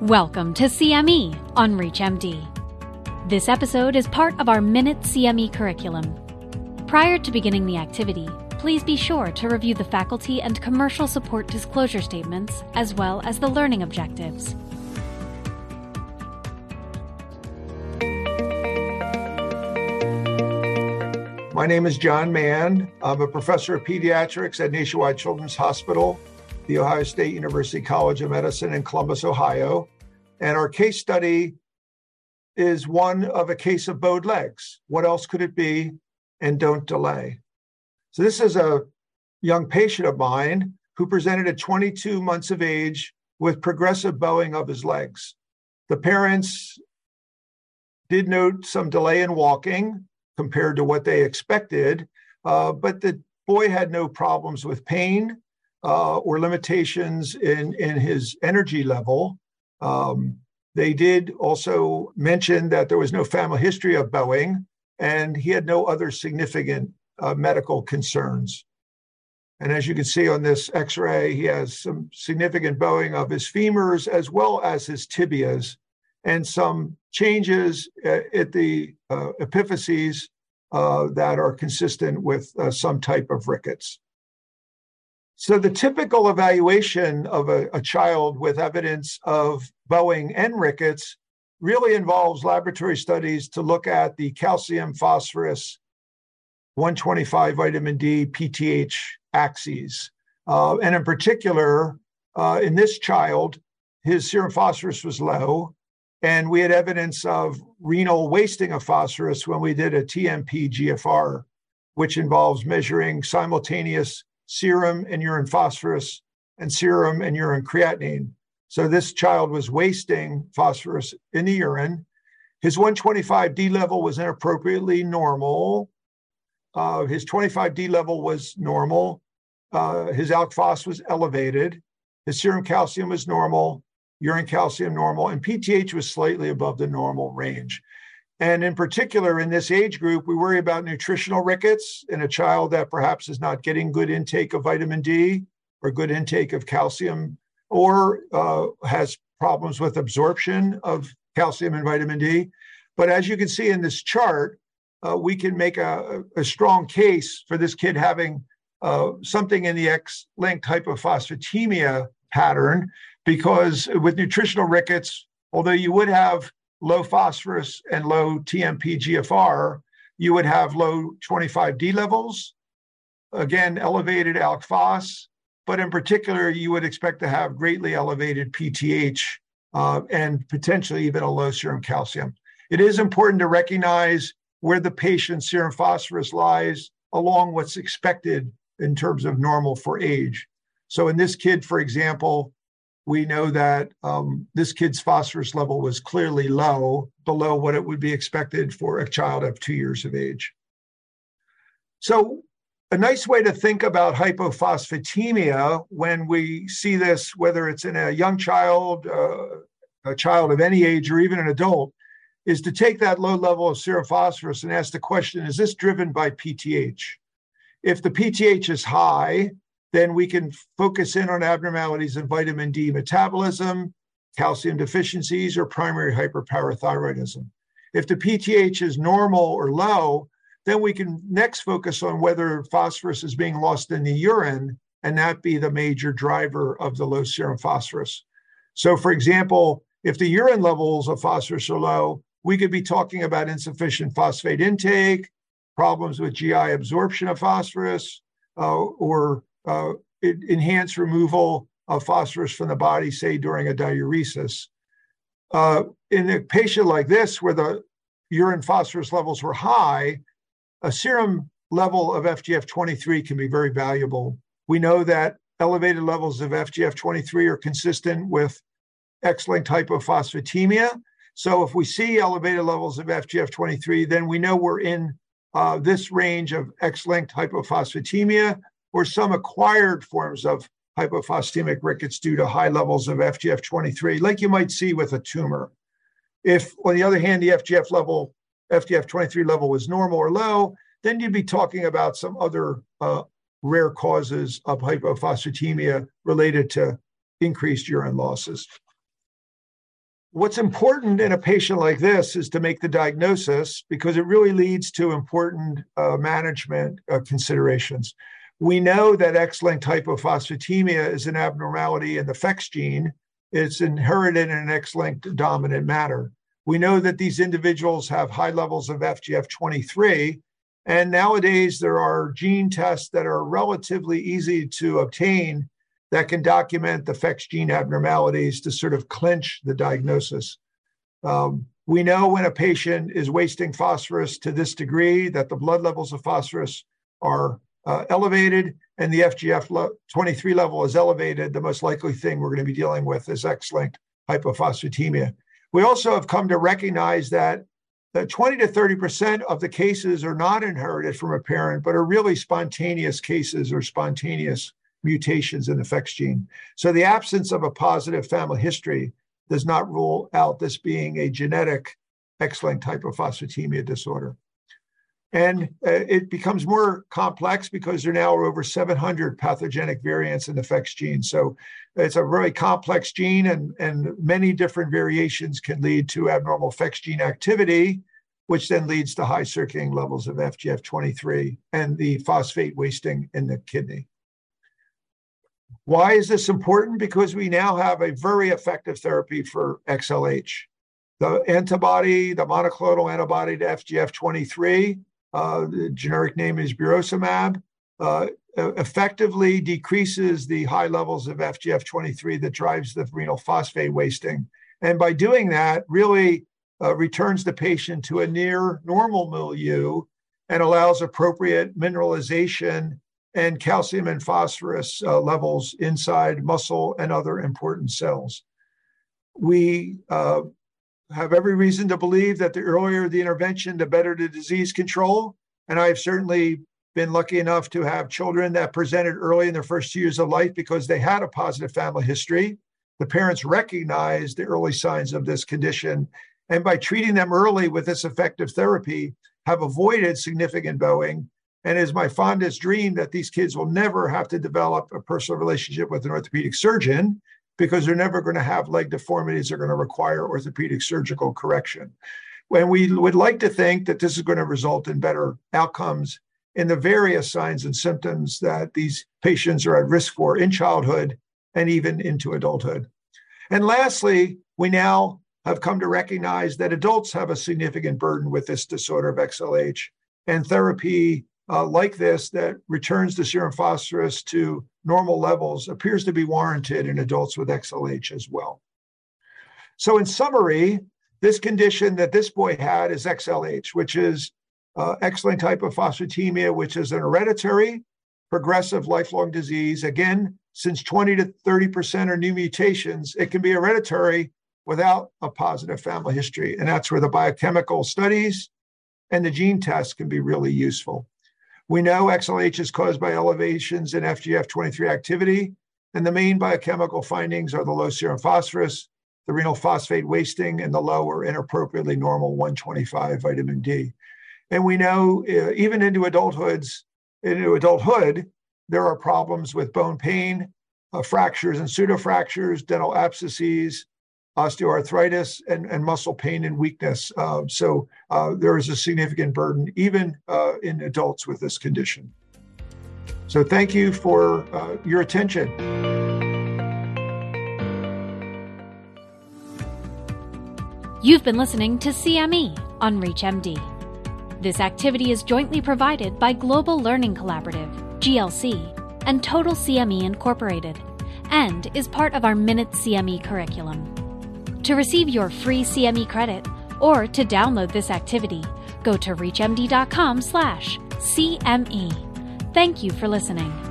Welcome to CME on ReachMD. This episode is part of our Minute CME curriculum. Prior to beginning the activity, please be sure to review the faculty and commercial support disclosure statements as well as the learning objectives. My name is John Mahan. I'm a professor of pediatrics at Nationwide Children's Hospital, the Ohio State University College of Medicine in Columbus, Ohio. And our case study is one of a case of bowed legs. What else could it be? And don't delay. So, this is a young patient of mine who presented at 22 months of age with progressive bowing of his legs. The parents did note some delay in walking, compared to what they expected. Uh, but the boy had no problems with pain uh, or limitations in, in his energy level. Um, they did also mention that there was no family history of bowing, and he had no other significant uh, medical concerns. And as you can see on this x ray, he has some significant bowing of his femurs as well as his tibias and some changes uh, at the uh, epiphyses uh, that are consistent with uh, some type of rickets. So, the typical evaluation of a, a, child with evidence of bowing and rickets really involves laboratory studies to look at the calcium, phosphorus, 125 vitamin D, PTH axes. Uh, and in particular, uh, in this child, his serum phosphorus was low, and we had evidence of renal wasting of phosphorus when we did a TMP GFR, which involves measuring simultaneous serum and urine phosphorus and serum and urine creatinine. So this child was wasting phosphorus in the urine. His 125D level was inappropriately normal. Uh, his 25D level was normal. Uh, his alk was elevated. His serum calcium was normal urine calcium normal, and PTH was slightly above the normal range. And in particular, in this age group, we worry about nutritional rickets in a child that perhaps is not getting good intake of vitamin D or good intake of calcium or uh, has problems with absorption of calcium and vitamin D. But as you can see in this chart, uh, we can make a, a, strong case for this kid having uh, something in the X linked hypophosphatemia pattern because with nutritional rickets, although you would have low phosphorus and low TMP GFR, you would have low 25D levels, again, elevated alk phos, but in particular, you would expect to have greatly elevated PTH uh, and potentially even a low serum calcium. It is important to recognize where the patient's serum phosphorus lies along what's expected in terms of normal for age. So in this kid, for example, we know that um, this kid's phosphorus level was clearly low, below what it would be expected for a child of two years of age. So, a nice way to think about hypophosphatemia when we see this, whether it's in a young child, uh, a child of any age, or even an adult, is to take that low level of serum phosphorus and ask the question is this driven by PTH? If the PTH is high, then we can focus in on abnormalities in vitamin D metabolism, calcium deficiencies, or primary hyperparathyroidism. If the PTH is normal or low, then we can next focus on whether phosphorus is being lost in the urine and that be the major driver of the low serum phosphorus. So, for example, if the urine levels of phosphorus are low, we could be talking about insufficient phosphate intake, problems with GI absorption of phosphorus, uh, or uh, enhanced removal of phosphorus from the body, say during a diuresis. Uh, in a patient like this, where the urine phosphorus levels were high, a serum level of FGF23 can be very valuable. We know that elevated levels of FGF23 are consistent with X-linked hypophosphatemia. So if we see elevated levels of FGF23, then we know we're in uh, this range of X-linked hypophosphatemia or some acquired forms of hypophosphatemic rickets due to high levels of FGF23, like you might see with a tumor. If, on the other hand, the FGF level, FGF23 level was normal or low, then you'd be talking about some other uh, rare causes of hypophosphatemia related to increased urine losses. what's important in a patient like this is to make the diagnosis because it really leads to important uh, management uh, considerations. We know that X-linked hypophosphatemia is an abnormality in the PHEX gene. It's inherited in an X-linked dominant manner. We know that these individuals have high levels of FGF23, and nowadays there are gene tests that are relatively easy to obtain that can document the PHEX gene abnormalities to sort of clinch the diagnosis. Um, we know when a patient is wasting phosphorus to this degree that the blood levels of phosphorus are uh, elevated and the FGF 23 level is elevated, the most likely thing we're going to be dealing with is X linked hypophosphatemia. We also have come to recognize that that 20 to 30% of the cases are not inherited from a parent, but are really spontaneous cases or spontaneous mutations in the PHEX gene. So the absence of a positive family history does not rule out this being a genetic X-linked hypophosphatemia disorder. And uh, it becomes more complex because there now are over 700 pathogenic variants in the PHEX gene. So it's a very complex gene, and, and many different variations can lead to abnormal PHEX gene activity, which then leads to high circulating levels of FGF23 and the phosphate wasting in the kidney. Why is this important? Because we now have a very effective therapy for XLH. The antibody, the monoclonal antibody to FGF23, uh, the generic name is burosumab, uh, effectively decreases the high levels of FGF23 that drives the renal phosphate wasting. And by doing that, really uh, returns the patient to a near normal milieu and allows appropriate mineralization and calcium and phosphorus uh, levels inside muscle and other important cells. We uh, have every reason to believe that the earlier the intervention, the better the disease control. And I've certainly been lucky enough to have children that presented early in their first years of life because they had a positive family history. The parents recognized the early signs of this condition. And by treating them early with this effective therapy, have avoided significant bowing and it is my fondest dream that these kids will never have to develop a personal relationship with an orthopedic surgeon because they're never going to have leg deformities that are going to require orthopedic surgical correction. When we would like to think that this is going to result in better outcomes in the various signs and symptoms that these patients are at risk for in childhood and even into adulthood. And lastly, we now have come to recognize that adults have a significant burden with this disorder of XLH, and therapy uh, like this that returns the serum phosphorus to normal levels appears to be warranted in adults with XLH as well. So, in summary, this condition that this boy had is XLH, which is uh, X-linked hypophosphatemia, which is an hereditary, progressive, lifelong disease. Again, since 20 to 30% are new mutations, it can be hereditary without a positive family history. And that's where the biochemical studies and the gene tests can be really useful. We know XLH is caused by elevations in FGF23 activity, and the main biochemical findings are the low serum phosphorus, the renal phosphate wasting, and the low or inappropriately normal 125 vitamin D. And we know uh, even into adulthoods, into adulthood, there are problems with bone pain, uh, fractures and pseudofractures, dental abscesses, osteoarthritis and, and muscle pain and weakness. Uh, so uh, there is a significant burden even uh, in adults with this condition. So thank you for uh, your attention. You've been listening to CME on ReachMD. This activity is jointly provided by Global Learning Collaborative, GLC, and Total CME Incorporated, and is part of our Minute CME curriculum. To receive your free CME credit or to download this activity, go to reachmd.com/cme. Thank you for listening.